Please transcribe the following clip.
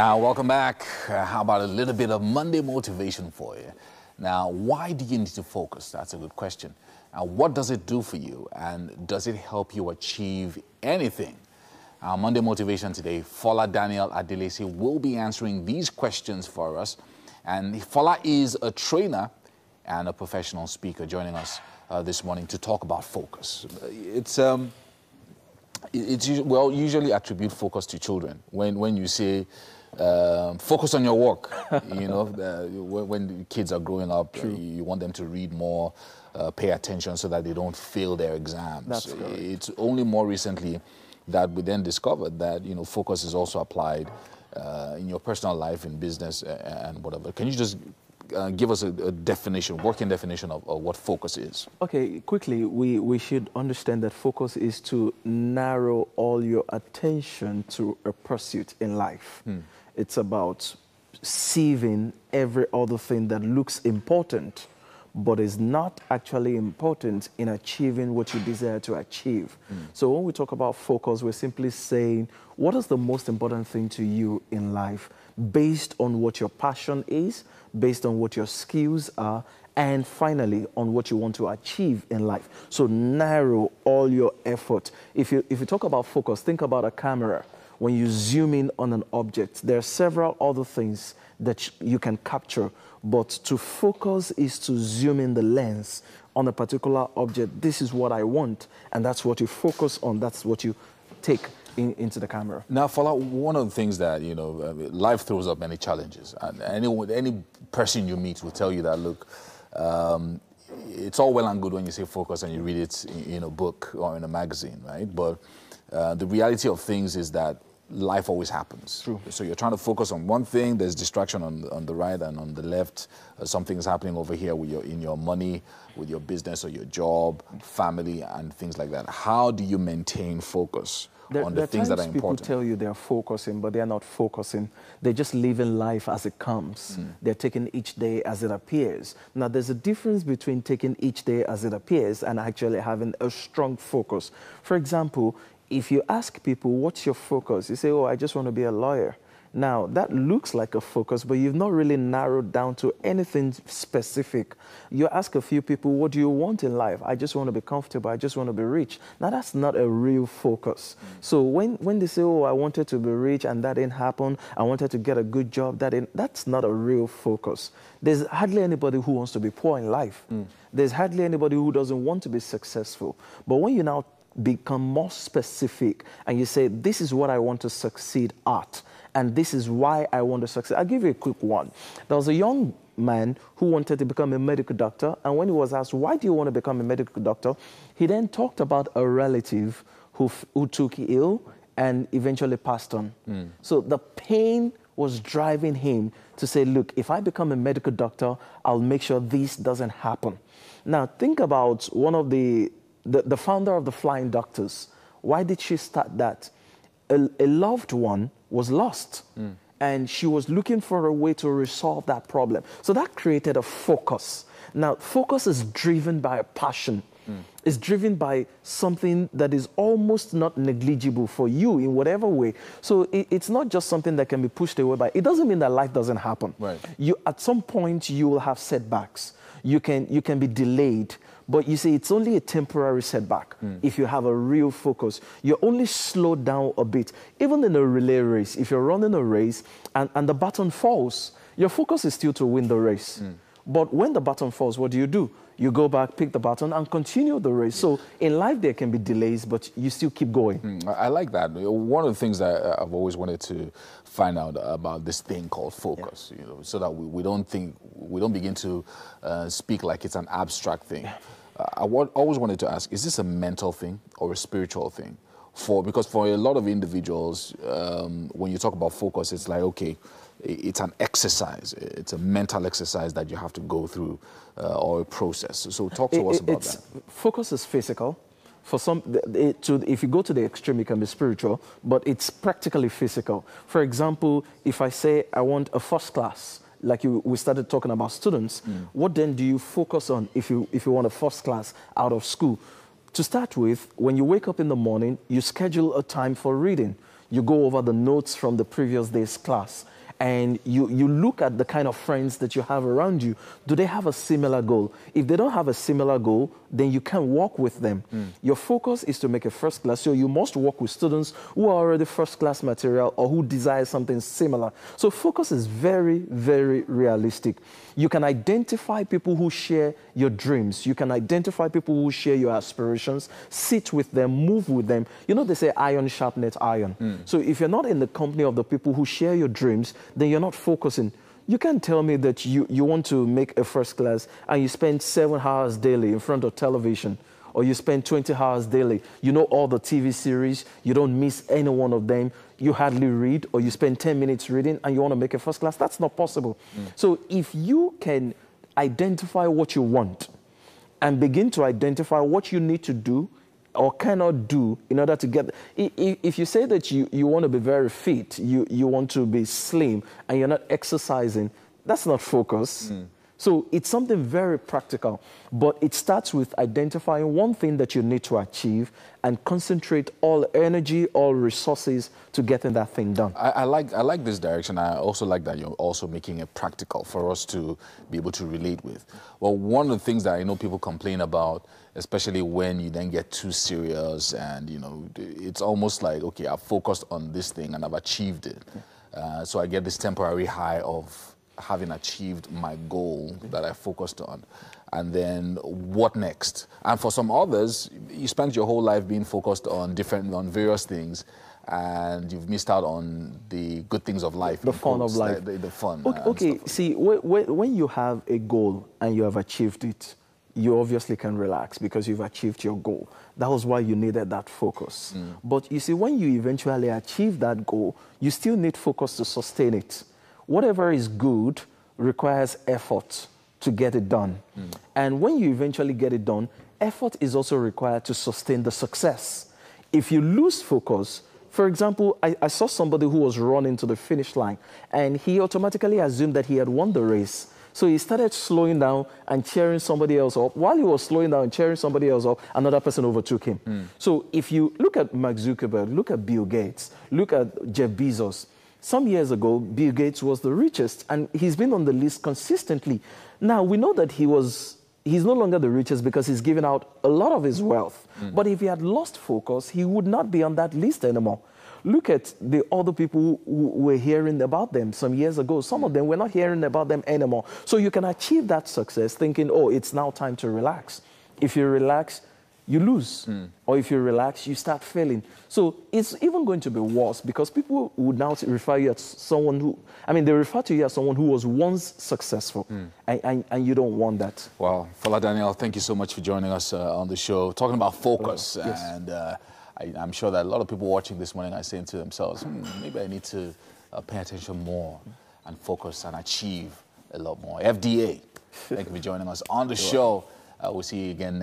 Uh, welcome back. Uh, how about a little bit of Monday motivation for you? Now, why do you need to focus? That's a good question. Now, what does it do for you? And does it help you achieve anything? Our Monday motivation today, Fola Daniel Adelesi will be answering these questions for us. And Fola is a trainer and a professional speaker joining us uh, this morning to talk about focus. It's, um, it's well, usually attribute focus to children. When, when you say, uh, focus on your work, you know, uh, when, when kids are growing up, uh, you want them to read more, uh, pay attention so that they don't fail their exams. That's It's only more recently that we then discovered that, you know, focus is also applied uh, in your personal life, in business, and whatever. Can you just uh, give us a, a, definition, working definition of, of, what focus is. Okay, quickly, we, we should understand that focus is to narrow all your attention to a pursuit in life. Hmm. It's about sieving every other thing that looks important but is not actually important in achieving what you desire to achieve. Mm. So when we talk about focus, we're simply saying, what is the most important thing to you in life based on what your passion is, based on what your skills are, and finally on what you want to achieve in life. So narrow all your effort. If you, if you talk about focus, think about a camera. When you zoom in on an object, there are several other things that you can capture, but to focus is to zoom in the lens on a particular object. This is what I want, and that's what you focus on. That's what you take in, into the camera. Now, Fola, one of the things that, you know, life throws up many challenges. And any, any person you meet will tell you that, look, um, it's all well and good when you say focus and you read it in, in a book or in a magazine, right? But uh, the reality of things is that life always happens. True. So you're trying to focus on one thing, there's distraction on, on the right and on the left. Uh, something is happening over here with your, in your money, with your business or your job, family, and things like that. How do you maintain focus? There, on the things that are important. People tell you they're focusing, but they're not focusing. They're just living life as it comes. Mm. They're taking each day as it appears. Now, there's a difference between taking each day as it appears and actually having a strong focus. For example, if you ask people, what's your focus? You say, oh, I just want to be a lawyer. Now, that looks like a focus, but you've not really narrowed down to anything specific. You ask a few people, what do you want in life? I just want to be comfortable. I just want to be rich. Now, that's not a real focus. Mm. So when, when they say, oh, I wanted to be rich and that didn't happen, I wanted to get a good job, that didn't, that's not a real focus. There's hardly anybody who wants to be poor in life. Mm. There's hardly anybody who doesn't want to be successful. But when you now become more specific and you say, this is what I want to succeed at and this is why I want to succeed. I'll give you a quick one. There was a young man who wanted to become a medical doctor, and when he was asked, why do you want to become a medical doctor? He then talked about a relative who, who took ill and eventually passed on. Mm. So the pain was driving him to say, look, if I become a medical doctor, I'll make sure this doesn't happen. Now, think about one of the, the, the founder of the Flying Doctors. Why did she start that? A, a loved one was lost. Mm. And she was looking for a way to resolve that problem. So that created a focus. Now, focus is driven by a passion. Mm. It's driven by something that is almost not negligible for you in whatever way. So it, it's not just something that can be pushed away by. It doesn't mean that life doesn't happen. Right. You at some point you will have setbacks. You can you can be delayed. But you see, it's only a temporary setback mm. if you have a real focus. You're only slowed down a bit. Even in a relay race, if you're running a race and, and the baton falls, your focus is still to win the race. Mm. But when the baton falls, what do you do? You go back, pick the baton, and continue the race. So in life, there can be delays, but you still keep going. Mm, I like that. One of the things that I've always wanted to find out about this thing called focus, yeah. you know, so that we, we don't think, we don't begin to uh, speak like it's an abstract thing. Yeah. I always wanted to ask, is this a mental thing or a spiritual thing? For Because for a lot of individuals, um, when you talk about focus, it's like, okay, it's an exercise. It's a mental exercise that you have to go through uh, or a process. So talk to it, us about that. Focus is physical. For some, it, to, if you go to the extreme, it can be spiritual, but it's practically physical. For example, if I say I want a first class, like you, we started talking about students, mm. what then do you focus on if you, if you want a first class out of school? To start with, when you wake up in the morning, you schedule a time for reading. you go over the notes from the previous day's class, and you, you look at the kind of friends that you have around you. Do they have a similar goal? If they don't have a similar goal, then you can work with them. Mm. Your focus is to make a first class, so you must work with students who are already first class material or who desire something similar. So focus is very, very realistic. You can identify people who share your dreams. You can identify people who share your aspirations. Sit with them, move with them. You know, they say iron sharpens iron. Mm. So if you're not in the company of the people who share your dreams, then you're not focusing. You can't tell me that you, you want to make a first class and you spend seven hours daily in front of television or you spend 20 hours daily. You know all the TV series, you don't miss any one of them, you hardly read, or you spend 10 minutes reading and you want to make a first class. That's not possible. Mm. So if you can identify what you want and begin to identify what you need to do or cannot do in order to get if you say that you, you want to be very fit you, you want to be slim and you're not exercising that's not focus mm. So it's something very practical but it starts with identifying one thing that you need to achieve and concentrate all energy all resources to getting that thing done. I, I like i like this direction. I also like that you're also making it practical for us to be able to relate with. Well one of the things that i know people complain about especially when you then get too serious and you know it's almost like okay i've focused on this thing and i've achieved it. Uh, so i get this temporary high of having achieved my goal that i focused on and then what next and for some others you spent your whole life being focused on different on various things and you've missed out on the good things of life. The fun of life. The, the, fun. Okay, okay. see, when, when you have a goal and you have achieved it, you obviously can relax because you've achieved your goal. That was why you needed that focus. Mm. But you see, when you eventually achieve that goal, you still need focus to sustain it. Whatever is good requires effort to get it done. Mm. And when you eventually get it done, effort is also required to sustain the success. If you lose focus, for example, I, I saw somebody who was running to the finish line and he automatically assumed that he had won the race. So he started slowing down and cheering somebody else up. While he was slowing down and cheering somebody else up, another person overtook him. Mm. So if you look at Mark Zuckerberg, look at Bill Gates, look at Jeff Bezos. Some years ago, Bill Gates was the richest, and he's been on the list consistently. Now, we know that he was he's no longer the richest because he's given out a lot of his wealth. Mm. But if he had lost focus, he would not be on that list anymore. Look at the other people who were hearing about them some years ago. Some of them were not hearing about them anymore. So you can achieve that success thinking, oh, it's now time to relax. If you relax, you lose. Mm. Or if you relax, you start failing. So it's even going to be worse because people would now refer you as someone who, I mean, they refer to you as someone who was once successful, mm. and, and, and, you don't want that. Well, Fola Daniel, thank you so much for joining us uh, on the show, talking about focus. Oh, yes. And uh, I, am sure that a lot of people watching this morning are saying to themselves, hmm, maybe I need to uh, pay attention more and focus and achieve a lot more. FDA, thank you for joining us on the show. Uh, we'll see you again